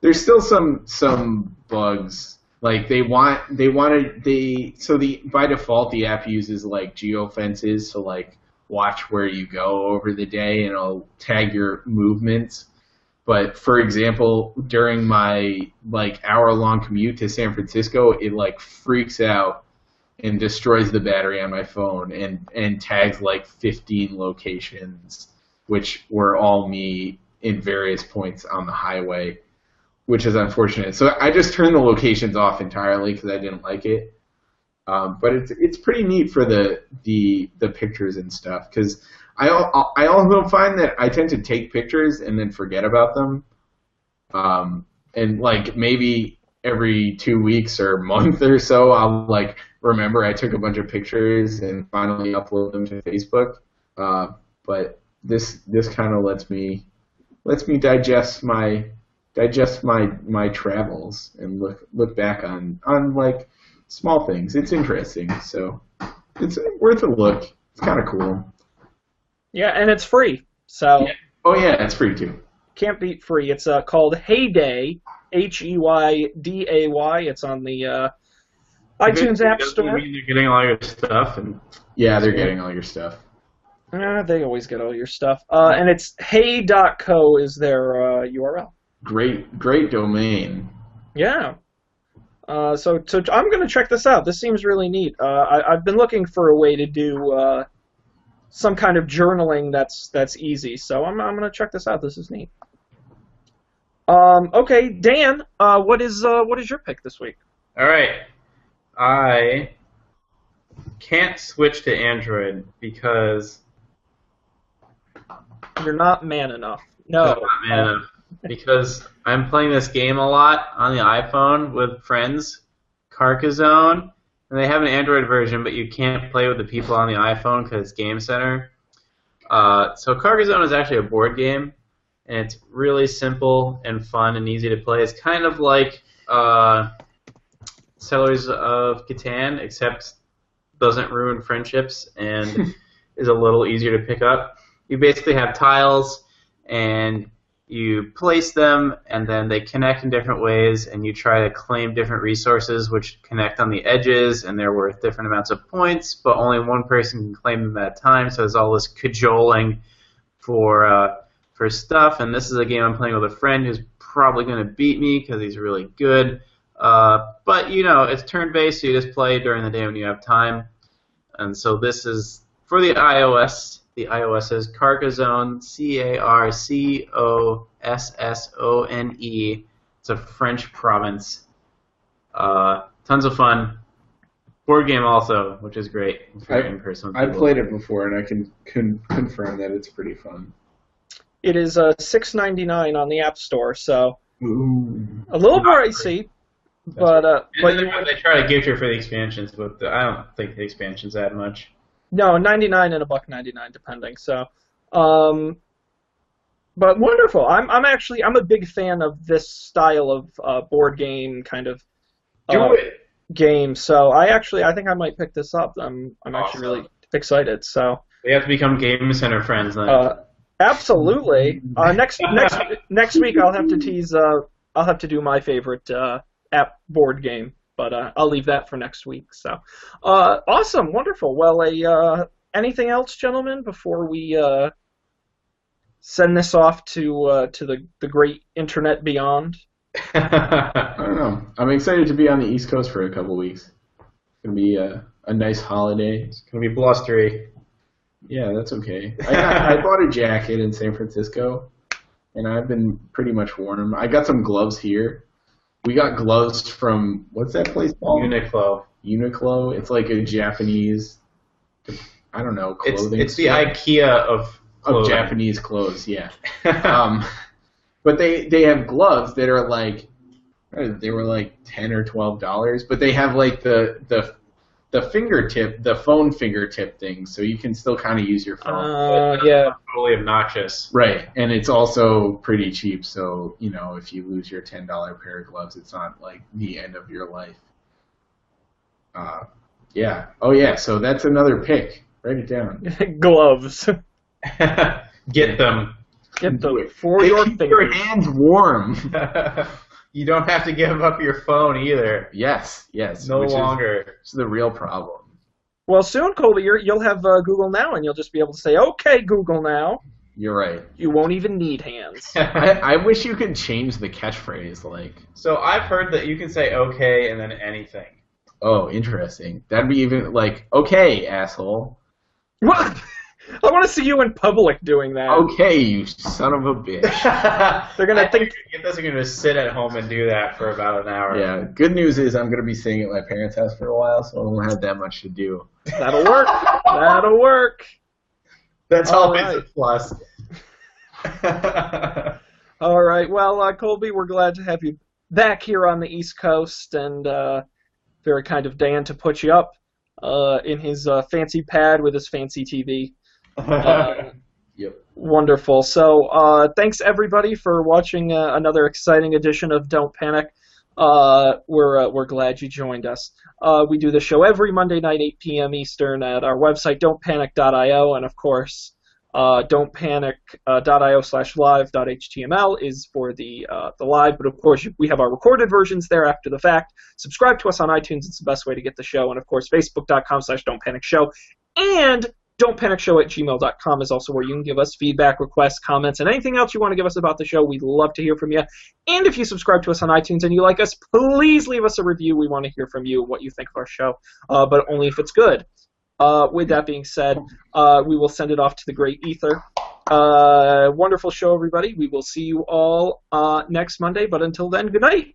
there's still some some bugs. Like they want they wanted they so the by default the app uses like geo fences to like watch where you go over the day and it'll tag your movements. But for example, during my like hour long commute to San Francisco, it like freaks out and destroys the battery on my phone and and tags like 15 locations which were all me in various points on the highway which is unfortunate so i just turned the locations off entirely because i didn't like it Um, but it's it's pretty neat for the the the pictures and stuff because I I also find that I tend to take pictures and then forget about them. Um, and like maybe every two weeks or month or so, I'll like remember I took a bunch of pictures and finally upload them to Facebook. Uh, but this this kind of lets me lets me digest my digest my my travels and look look back on on like small things. It's interesting, so it's worth a look. It's kind of cool. Yeah, and it's free, so Yeah. Oh yeah, it's free too. can't beat free. It's uh, called Heyday, H E Y D A Y. It's on the uh, iTunes App Doesn't Store. mean you're getting all your stuff and Yeah, they're getting all your stuff. Uh, they always get all your stuff. Uh, and it's hey.co is their uh, URL. Great, great domain. Yeah. Uh, so, so I'm going to check this out. This seems really neat. Uh, I, I've been looking for a way to do uh, some kind of journaling that's that's easy. So I'm I'm going to check this out. This is neat. Um, okay, Dan, uh, what is uh, what is your pick this week? All right. I can't switch to Android because You're not man enough. No. Not man enough. Because I'm playing this game a lot on the iPhone with friends, Carcassonne, and they have an Android version, but you can't play with the people on the iPhone because it's Game Center. Uh, so Carcassonne is actually a board game, and it's really simple and fun and easy to play. It's kind of like uh, Settlers of Catan, except doesn't ruin friendships and is a little easier to pick up. You basically have tiles, and you place them and then they connect in different ways and you try to claim different resources which connect on the edges and they're worth different amounts of points but only one person can claim them at a time so there's all this cajoling for uh, for stuff and this is a game I'm playing with a friend who's probably going to beat me because he's really good uh, but you know it's turn based so you just play during the day when you have time and so this is for the iOS the iOS is Carcassonne, C A R C O S S O N E. It's a French province. Uh, tons of fun. Board game also, which is great for I- in person. I played it before, and I can, can confirm that it's pretty fun. It is uh, six ninety nine on the App Store, so Ooh. a little Not pricey, but uh, But but you, they try to gift you for the expansions, but the, I don't think the expansions add much. No ninety nine and a buck ninety nine depending. So, um, but wonderful. I'm I'm actually I'm a big fan of this style of uh, board game kind of Do uh, it. game. So I actually I think I might pick this up. I'm I'm actually really excited. So. We have to become Game Center friends then. Uh, absolutely. Uh, next next next week I'll have to tease. Uh, I'll have to do my favorite uh, app board game, but uh, I'll leave that for next week. So, uh, awesome, wonderful. Well, a uh, anything else, gentlemen, before we uh, send this off to uh, to the the great internet beyond? I don't know. I'm excited to be on the East Coast for a couple weeks. It's gonna be a, a nice holiday. it's gonna be blustery. Yeah, that's okay. I, got, I bought a jacket in San Francisco, and I've been pretty much warm. I got some gloves here. We got gloves from what's that place called? Uniqlo. Uniqlo. It's like a Japanese, I don't know, It's clothing. it's the IKEA of of. Japanese clothes. Yeah. um, but they they have gloves that are like they were like ten or twelve dollars, but they have like the the the fingertip, the phone fingertip thing, so you can still kind of use your phone. Uh, yeah. totally obnoxious. Right, and it's also pretty cheap. So you know, if you lose your ten dollar pair of gloves, it's not like the end of your life. Uh, yeah. Oh yeah. So that's another pick. Write it down. Gloves. Get them. Get them for They your keep your fingers. hands warm. you don't have to give up your phone either. yes. Yes. No which is- longer. It's the real problem. Well, soon, Colby, you're, you'll have uh, Google Now, and you'll just be able to say, "Okay, Google Now." You're right. You won't even need hands. I, I wish you could change the catchphrase. Like, so I've heard that you can say okay and then anything. oh, interesting. That'd be even like, okay, asshole. What? I want to see you in public doing that. Okay, you son of a bitch. They're gonna I think- you guys are gonna sit at home and do that for about an hour. Yeah, good news is I'm gonna be staying at my parents' house for a while, so I won't have that much to do. That'll work. That'll work. That's All always right. a plus. All right. Well, uh, Colby, we're glad to have you back here on the East Coast, and uh, very kind of Dan to put you up uh, in his uh, fancy pad with his fancy TV. Uh, Yep. Wonderful. So, uh, thanks everybody for watching uh, another exciting edition of Don't Panic. Uh, we're uh, we're glad you joined us. Uh, we do the show every Monday night, 8 p.m. Eastern, at our website, don'tpanic.io, and of course, uh, don'tpanic.io slash live.html is for the uh, the live. But of course, we have our recorded versions there after the fact. Subscribe to us on iTunes; it's the best way to get the show. And of course, Facebook.com slash Don't Panic Show, and don't panic show at gmail.com is also where you can give us feedback requests comments and anything else you want to give us about the show. We'd love to hear from you. And if you subscribe to us on itunes and you like us please leave us a review. We want to hear from you what you think of our show uh, but only if it's good. Uh, with that being said uh, we will send it off to the great ether. Uh, wonderful show everybody. We will see you all uh, next monday. But until then good night